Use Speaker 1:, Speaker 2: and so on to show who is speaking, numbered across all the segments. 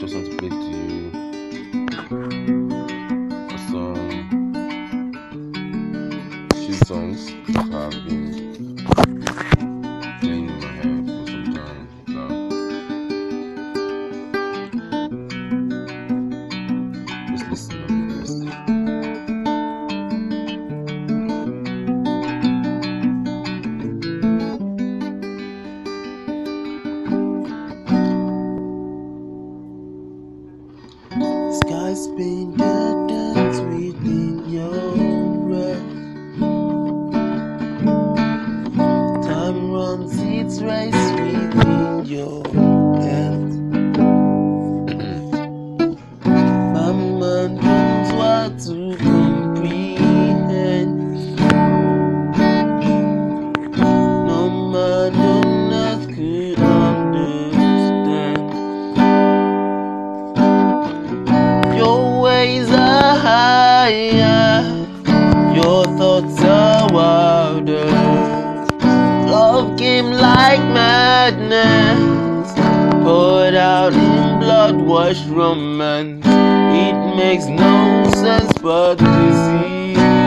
Speaker 1: just want to
Speaker 2: play to you some few songs have been your thoughts are wilder. Love came like madness, poured out in blood washed romance. It makes no sense but disease.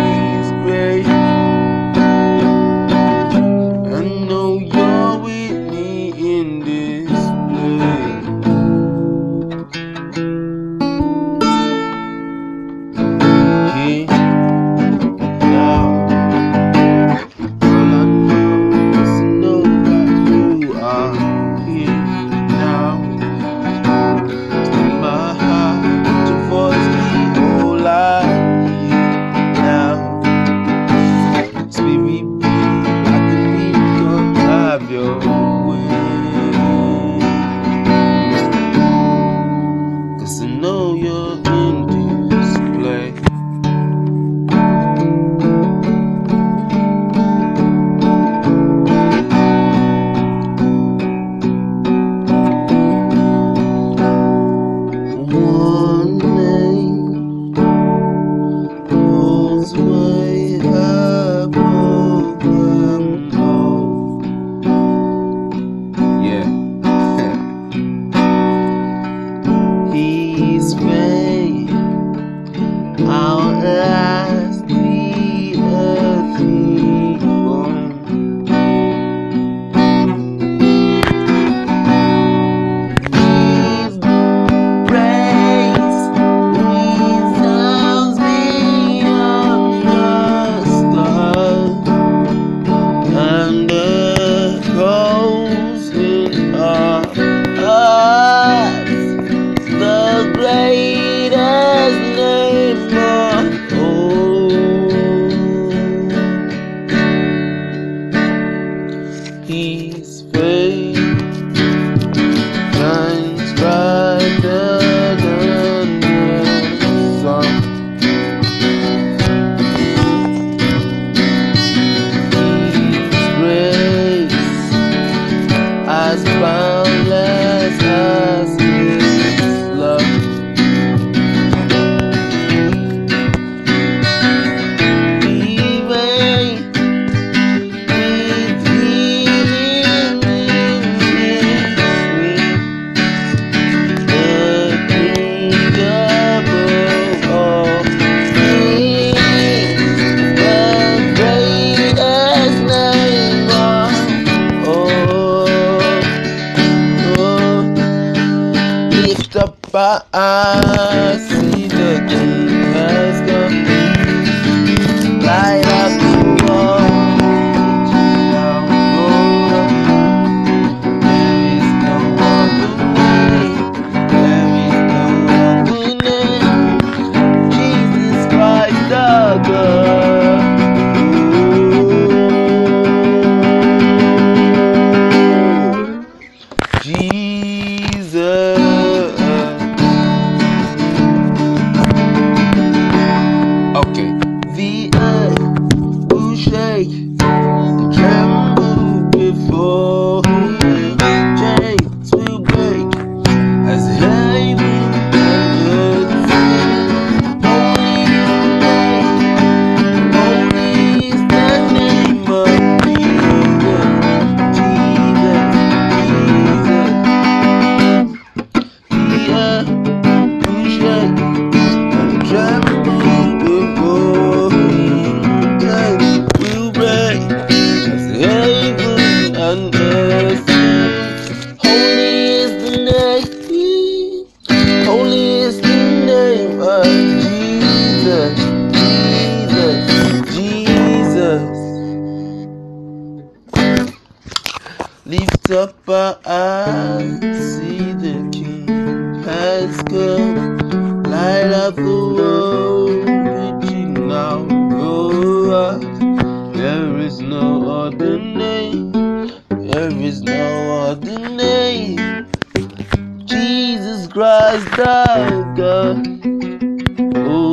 Speaker 2: Mustapha Siddiqui. Lift up our eyes, see the King has come. Light up the world, reaching now go up. There is no other name, there is no other name. Jesus Christ, our God. Oh,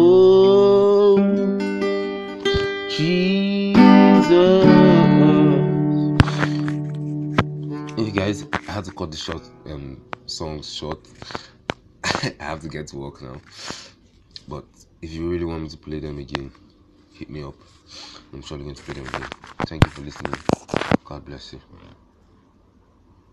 Speaker 1: had to cut the short um songs short. I have to get to work now. But if you really want me to play them again, hit me up. I'm surely going to play them again. Thank you for listening. God bless you.